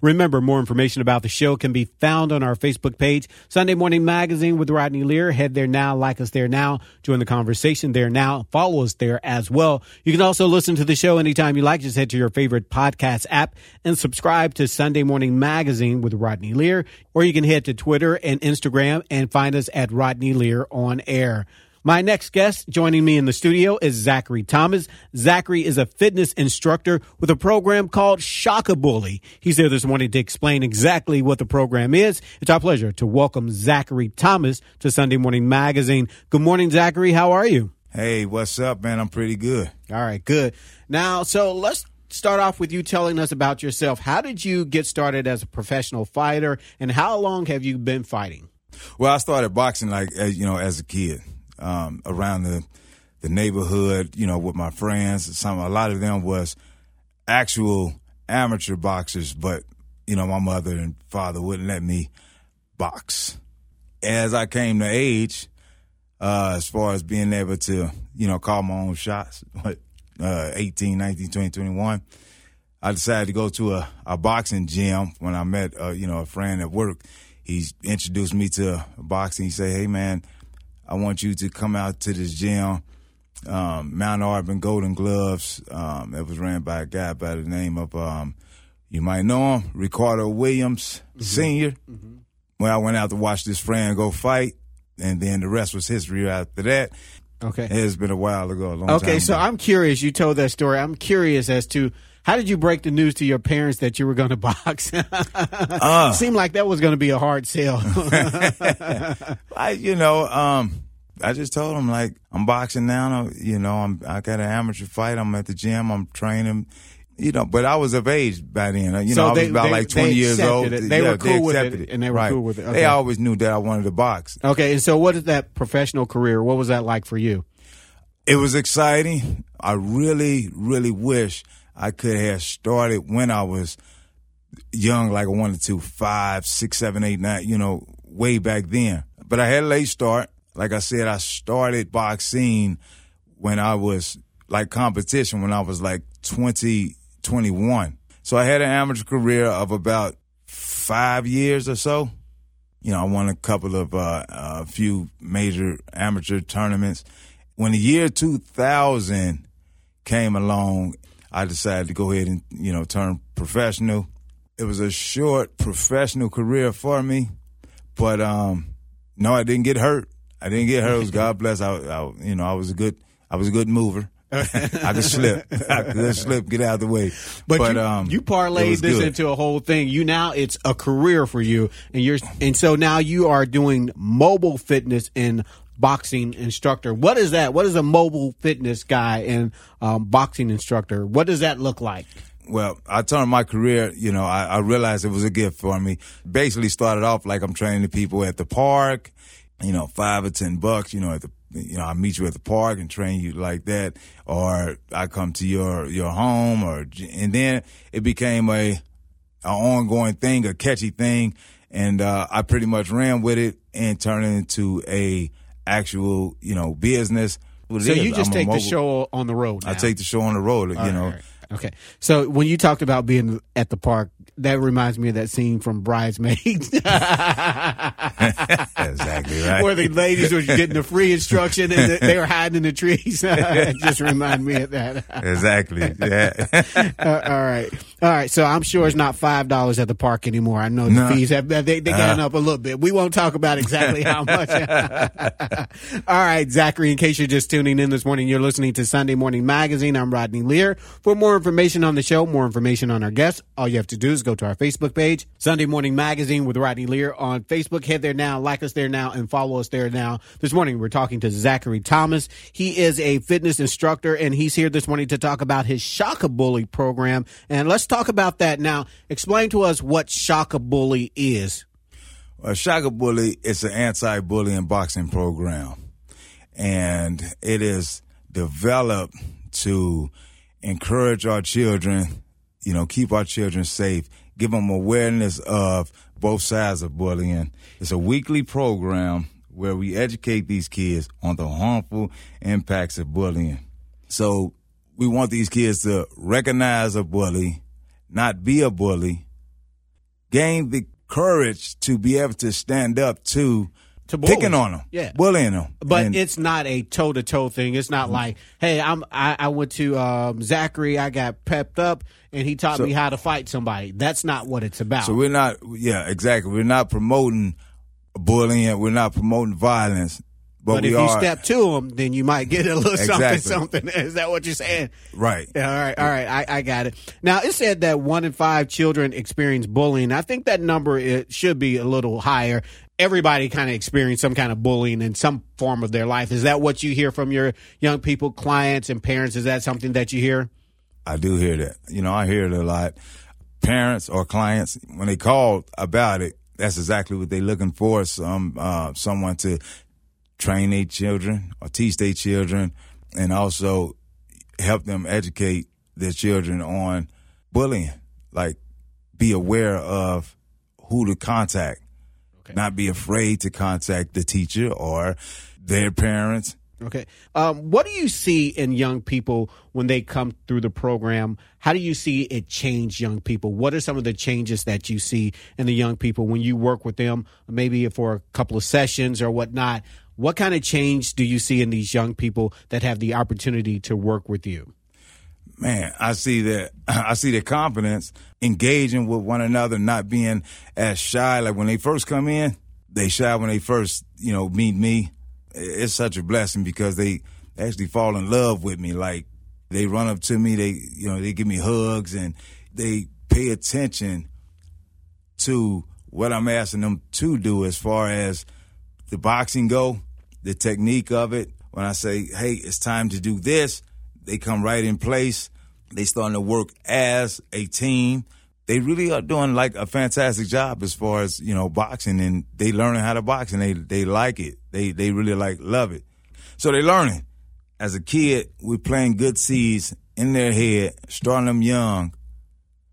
Remember, more information about the show can be found on our Facebook page, Sunday Morning Magazine with Rodney Lear. Head there now, like us there now, join the conversation there now, follow us there as well. You can also listen to the show anytime you like. Just head to your favorite podcast app and subscribe to Sunday Morning Magazine with Rodney Lear, or you can head to Twitter and Instagram and find us at Rodney Lear on air. My next guest joining me in the studio is Zachary Thomas. Zachary is a fitness instructor with a program called Shockabully. He's here this morning to explain exactly what the program is. It's our pleasure to welcome Zachary Thomas to Sunday Morning Magazine. Good morning, Zachary. How are you? Hey, what's up, man? I'm pretty good. All right, good. Now, so let's start off with you telling us about yourself. How did you get started as a professional fighter, and how long have you been fighting? Well, I started boxing like as you know as a kid um, around the the neighborhood, you know, with my friends. Some a lot of them was actual amateur boxers, but you know, my mother and father wouldn't let me box. As I came to age, uh, as far as being able to, you know, call my own shots, what, uh, 18, 19, 20, 21, I decided to go to a, a boxing gym when I met, uh, you know, a friend at work. He introduced me to boxing. He said, hey, man, I want you to come out to this gym, um, Mount Auburn Golden Gloves. Um, it was ran by a guy by the name of, um, you might know him, Ricardo Williams mm-hmm. Sr. Mm-hmm. Well, I went out to watch this friend go fight, and then the rest was history after that. Okay. It's been a while ago. A okay, so ago. I'm curious. You told that story. I'm curious as to how did you break the news to your parents that you were going to box? uh, Seemed like that was going to be a hard sell. I, you know, um, I just told them like I'm boxing now. You know, I'm I got an amateur fight. I'm at the gym. I'm training. You know, but I was of age by then. You so know, I was about they, like 20 years old. It. They yeah, were cool they with it, it, and they were right. cool with it. Okay. They always knew that I wanted to box. Okay, and so what is that professional career? What was that like for you? It was exciting. I really, really wish I could have started when I was young, like I wanted to, five, six, seven, eight, nine, you know, way back then. But I had a late start. Like I said, I started boxing when I was like competition when I was like 20, 21. So I had an amateur career of about five years or so. You know, I won a couple of, uh, a few major amateur tournaments. When the year 2000 came along, I decided to go ahead and, you know, turn professional. It was a short professional career for me, but um, no, I didn't get hurt. I didn't get hurt. It was God bless. I, I you know, I was a good, I was a good mover. I could slip. I could slip, get out of the way. But, but you, um, you parlayed this good. into a whole thing. You now it's a career for you, and you're and so now you are doing mobile fitness in boxing instructor. What is that? What is a mobile fitness guy and um, boxing instructor? What does that look like? Well, I turned my career, you know, I, I, realized it was a gift for me. Basically started off like I'm training people at the park, you know, five or ten bucks, you know, at the you know, I meet you at the park and train you like that, or I come to your your home, or and then it became a an ongoing thing, a catchy thing, and uh, I pretty much ran with it and turned it into a actual, you know, business. so you just I'm take the show on the road. Now. I take the show on the road. All you know. Right. Okay. So when you talked about being at the park, that reminds me of that scene from Bridesmaids. exactly right. Where the ladies were getting the free instruction and they were hiding in the trees. just remind me of that. exactly. Yeah. Uh, all right. All right. So I'm sure it's not five dollars at the park anymore. I know the no. fees have they they gotten uh, up a little bit. We won't talk about exactly how much. all right, Zachary. In case you're just tuning in this morning, you're listening to Sunday Morning Magazine. I'm Rodney Lear. For more information on the show, more information on our guests, all you have to do is go to our Facebook page, Sunday Morning Magazine with Rodney Lear on Facebook. Head there now, like us there now, and follow us there now. This morning, we're talking to Zachary Thomas. He is a fitness instructor, and he's here this morning to talk about his Shockabully program. And let's talk about that now. Explain to us what Shockabully is. Well, Shockabully is an anti-bullying boxing program, and it is developed to encourage our children, you know, keep our children safe, give them awareness of both sides of bullying. It's a weekly program where we educate these kids on the harmful impacts of bullying. So we want these kids to recognize a bully, not be a bully, gain the courage to be able to stand up to, To bullies. picking on them, Yeah. bullying them. But And- it's not a toe to toe thing. It's not like, hey, I'm I, I went to um, Zachary, I got pepped up, and he taught So- me how to fight somebody. That's not what it's about. So we're not, yeah, exactly. We're not promoting bullying. We're not promoting violence. But, but if you step to them, then you might get a little Exactly. something, something. Is that what you're saying? right. Yeah, all right, all right. I, I got it. Now it said that one in five children experience bullying. I think that number it should be a little higher. Everybody kind of experience some kind of bullying in some form of their life. Is that what you hear from your young people, clients, and parents? Is that something that you hear? I do hear that. You know, I hear it a lot. Parents or clients, when they call about it, that's exactly what they're looking for. Some uh, someone to train their children or teach their children, and also help them educate their children on bullying. Like, be aware of who to contact. Not be afraid to contact the teacher or their parents. Okay. Um, what do you see in young people when they come through the program? How do you see it change young people? What are some of the changes that you see in the young people when you work with them, maybe for a couple of sessions or whatnot? What kind of change do you see in these young people that have the opportunity to work with you? Man, I see that I see their confidence engaging with one another, not being as shy. Like when they first come in, they shy when they first, you know, meet me. It's such a blessing because they actually fall in love with me. Like they run up to me, they you know, they give me hugs and they pay attention to what I'm asking them to do as far as the boxing go, the technique of it. When I say, hey, it's time to do this, they come right in place. They starting to work as a team. They really are doing like a fantastic job as far as, you know, boxing and they learning how to box and they, they like it. They, they really like, love it. So they learning. As a kid, we're playing good seeds in their head, starting them young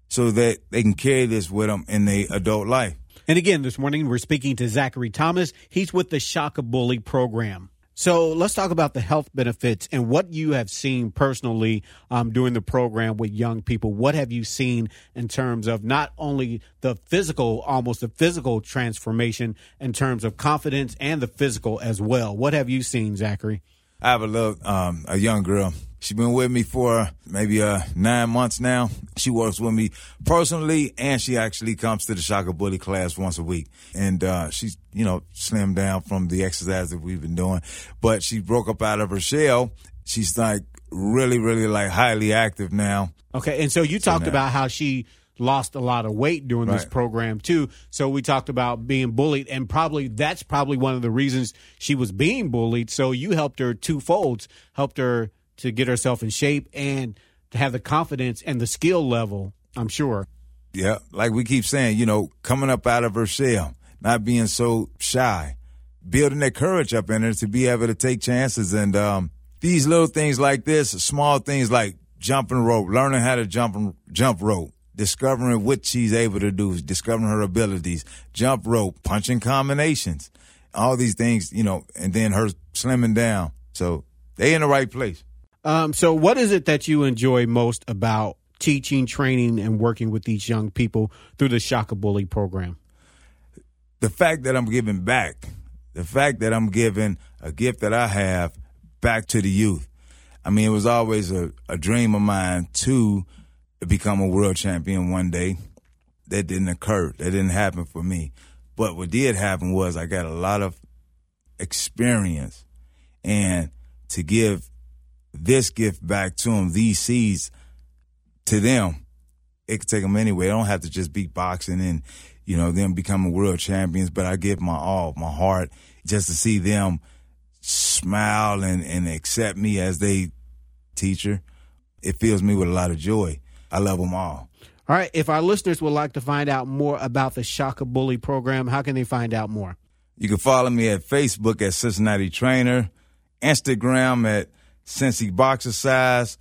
so that they can carry this with them in their adult life. And again, this morning we're speaking to Zachary Thomas. He's with the Shaka Bully program. So let's talk about the health benefits and what you have seen personally um, during the program with young people. What have you seen in terms of not only the physical, almost the physical transformation in terms of confidence and the physical as well? What have you seen, Zachary? I have a little, um, a young girl. She's been with me for maybe uh, nine months now. She works with me personally, and she actually comes to the Shaka Bully class once a week. And uh, she's, you know, slimmed down from the exercise that we've been doing. But she broke up out of her shell. She's like really, really like highly active now. Okay, and so you talked now- about how she lost a lot of weight during this program too. So we talked about being bullied, and probably that's probably one of the reasons she was being bullied. So you helped her twofolds, helped her to get herself in shape and to have the confidence and the skill level. I'm sure. Yeah, like we keep saying, you know, coming up out of her shell, not being so shy, building that courage up in her to be able to take chances. And um, these little things like this, small things like jumping rope, learning how to jump jump rope, discovering what she's able to do, discovering her abilities, jump rope, punching combinations, all these things, you know, and then her slimming down. So they in the right place. Um, so what is it that you enjoy most about teaching, training, and working with these young people through the Shaka Bully program? the fact that I'm giving back, the fact that I'm giving a gift that I have back to the youth. I mean, it was always a, a dream of mine to become a world champion one day. That didn't occur. That didn't happen for me. But what did happen was I got a lot of experience and to give this gift back to them, these seeds to them, it could take them anywhere. They don't have to just be boxing and, you know, them becoming world champions, but I give my all, my heart, just to see them smile and, and accept me as they teacher. It fills me with a lot of joy. I love them all. All right. If our listeners would like to find out more about the Shaka Bully program, how can they find out more? You can follow me at Facebook at Cincinnati Trainer, Instagram at Cincy Boxercise,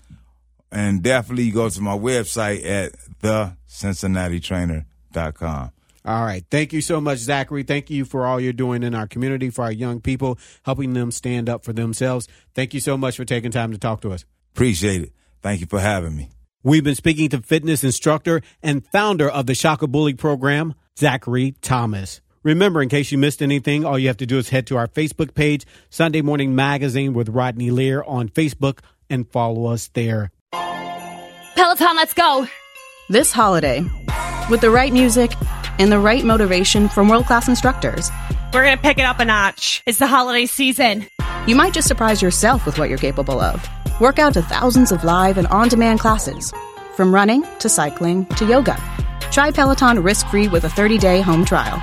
and definitely go to my website at thecincinnatitrainer.com. All right. Thank you so much, Zachary. Thank you for all you're doing in our community for our young people, helping them stand up for themselves. Thank you so much for taking time to talk to us. Appreciate it. Thank you for having me. We've been speaking to fitness instructor and founder of the Shaka Bully program, Zachary Thomas. Remember, in case you missed anything, all you have to do is head to our Facebook page, Sunday Morning Magazine with Rodney Lear on Facebook, and follow us there. Peloton, let's go! This holiday, with the right music and the right motivation from world class instructors, we're going to pick it up a notch. It's the holiday season. You might just surprise yourself with what you're capable of. Work out to thousands of live and on demand classes, from running to cycling to yoga. Try Peloton risk free with a 30 day home trial.